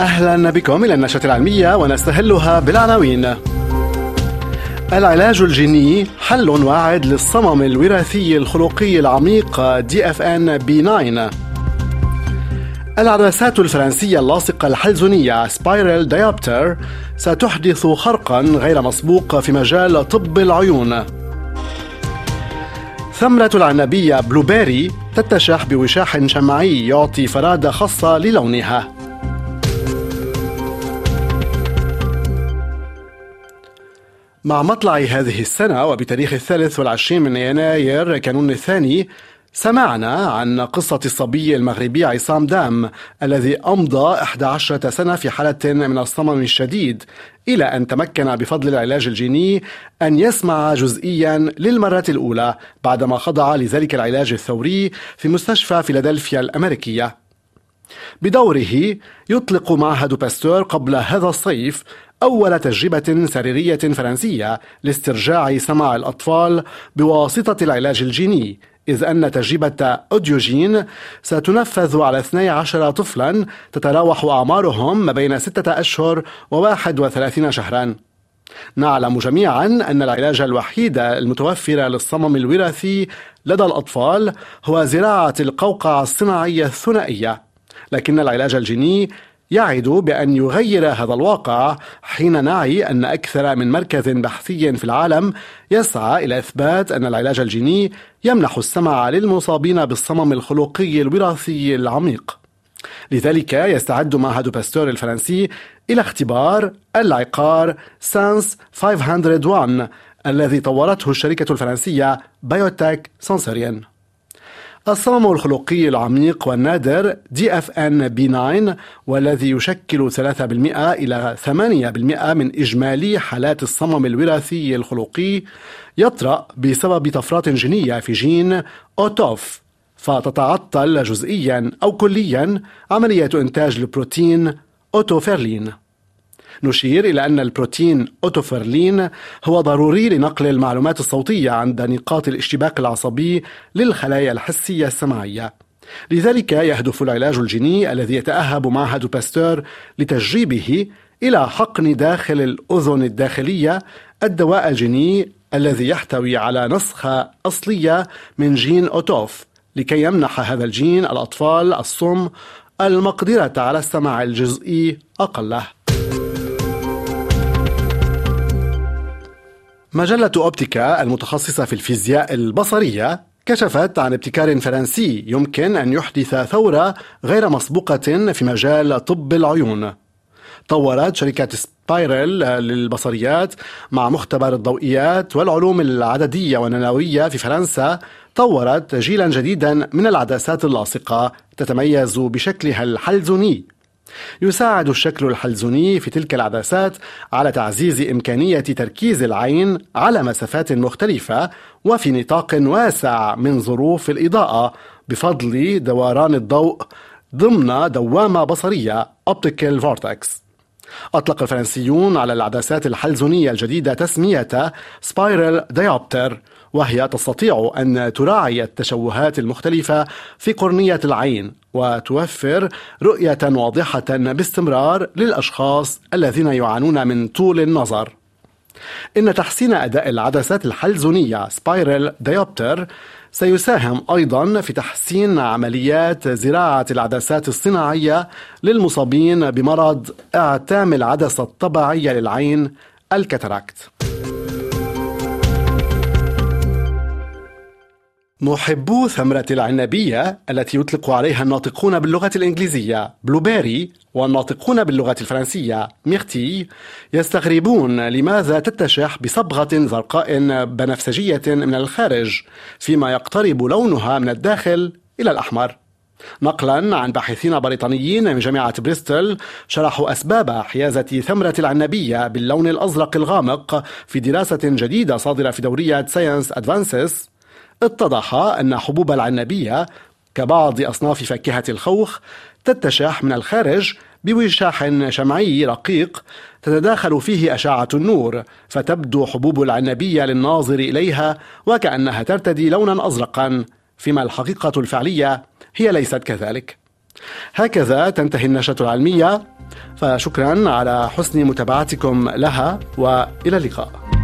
أهلا بكم إلى النشرة العلمية ونستهلها بالعناوين. العلاج الجيني حل واعد للصمم الوراثي الخلقي العميق DFNB 9 العدسات الفرنسية اللاصقة الحلزونية Spiral Diopter ستحدث خرقا غير مسبوق في مجال طب العيون. ثمرة العنبية blueberry تتشح بوشاح شمعي يعطي فرادة خاصة للونها. مع مطلع هذه السنة وبتاريخ الثالث والعشرين من يناير كانون الثاني سمعنا عن قصة الصبي المغربي عصام دام الذي أمضى 11 سنة في حالة من الصمم الشديد إلى أن تمكن بفضل العلاج الجيني أن يسمع جزئيا للمرة الأولى بعدما خضع لذلك العلاج الثوري في مستشفى فيلادلفيا الأمريكية. بدوره يطلق معهد باستور قبل هذا الصيف أول تجربة سريرية فرنسية لاسترجاع سماع الأطفال بواسطة العلاج الجيني إذ أن تجربة Audiogene ستنفذ على 12 طفلا تتراوح أعمارهم ما بين 6 أشهر و31 شهرا. نعلم جميعا أن العلاج الوحيد المتوفر للصمم الوراثي لدى الأطفال هو زراعة القوقعة الصناعية الثنائية لكن العلاج الجيني يعد بأن يغير هذا الواقع حين نعي أن أكثر من مركز بحثي في العالم يسعى إلى إثبات أن العلاج الجيني يمنح السمع للمصابين بالصمم الخلقي الوراثي العميق. لذلك يستعد معهد باستور الفرنسي إلى اختبار العقار SENS 501 الذي طورته الشركة الفرنسية biotech Sensorion. الصمم الخلقي العميق والنادر DFNB 9 والذي يشكل 3% إلى 8% من إجمالي حالات الصمم الوراثي الخلقي يطرأ بسبب طفرات جينية في جين OTOF فتتعطل جزئيا أو كليا عملية إنتاج البروتين otoferlin. نشير إلى أن البروتين otoferlin هو ضروري لنقل المعلومات الصوتية عند نقاط الاشتباك العصبي للخلايا الحسية السمعية. لذلك يهدف العلاج الجيني الذي يتأهب معهد باستور لتجريبه إلى حقن داخل الأذن الداخلية الدواء الجيني الذي يحتوي على نسخة أصلية من جين OTOF لكي يمنح هذا الجين الأطفال الصم المقدرة على السماع الجزئي أقله. مجلة Optica المتخصصة في الفيزياء البصرية كشفت عن ابتكار فرنسي يمكن أن يحدث ثورة غير مسبوقة في مجال طب العيون. طورت شركة Spiral للبصريات مع مختبر الضوئيات والعلوم العددية والنانوية في فرنسا طورت جيلا جديدا من العدسات اللاصقة تتميز بشكلها الحلزوني يساعد الشكل الحلزوني في تلك العدسات على تعزيز إمكانية تركيز العين على مسافات مختلفة وفي نطاق واسع من ظروف الإضاءة بفضل دوران الضوء ضمن دوامة بصرية Optical Vortex. أطلق الفرنسيون على العدسات الحلزونية الجديدة تسمية Spiral Diopter وهي تستطيع أن تراعي التشوهات المختلفة في قرنية العين وتوفر رؤية واضحة باستمرار للأشخاص الذين يعانون من طول النظر. إن تحسين أداء العدسات الحلزونية Spiral Diopter سيساهم أيضا في تحسين عمليات زراعة العدسات الصناعية للمصابين بمرض اعتام العدسة الطبيعية للعين cataract. محبو ثمرة العنبية التي يطلق عليها الناطقون باللغة الإنجليزية blueberry والناطقون باللغة الفرنسية myrtille يستغربون لماذا تتشح بصبغة زرقاء بنفسجية من الخارج فيما يقترب لونها من الداخل إلى الأحمر. نقلا عن باحثين بريطانيين من جامعة بريستول شرحوا أسباب حيازة ثمرة العنبية باللون الأزرق الغامق في دراسة جديدة صادرة في دورية Science Advances اتضح أن حبوب العنبية كبعض أصناف فاكهة الخوخ تتشح من الخارج بوشاح شمعي رقيق تتداخل فيه أشعة النور فتبدو حبوب العنبية للناظر إليها وكأنها ترتدي لونا أزرقا فيما الحقيقة الفعلية هي ليست كذلك. هكذا تنتهي النشرة العلمية فشكرا على حسن متابعتكم لها وإلى اللقاء.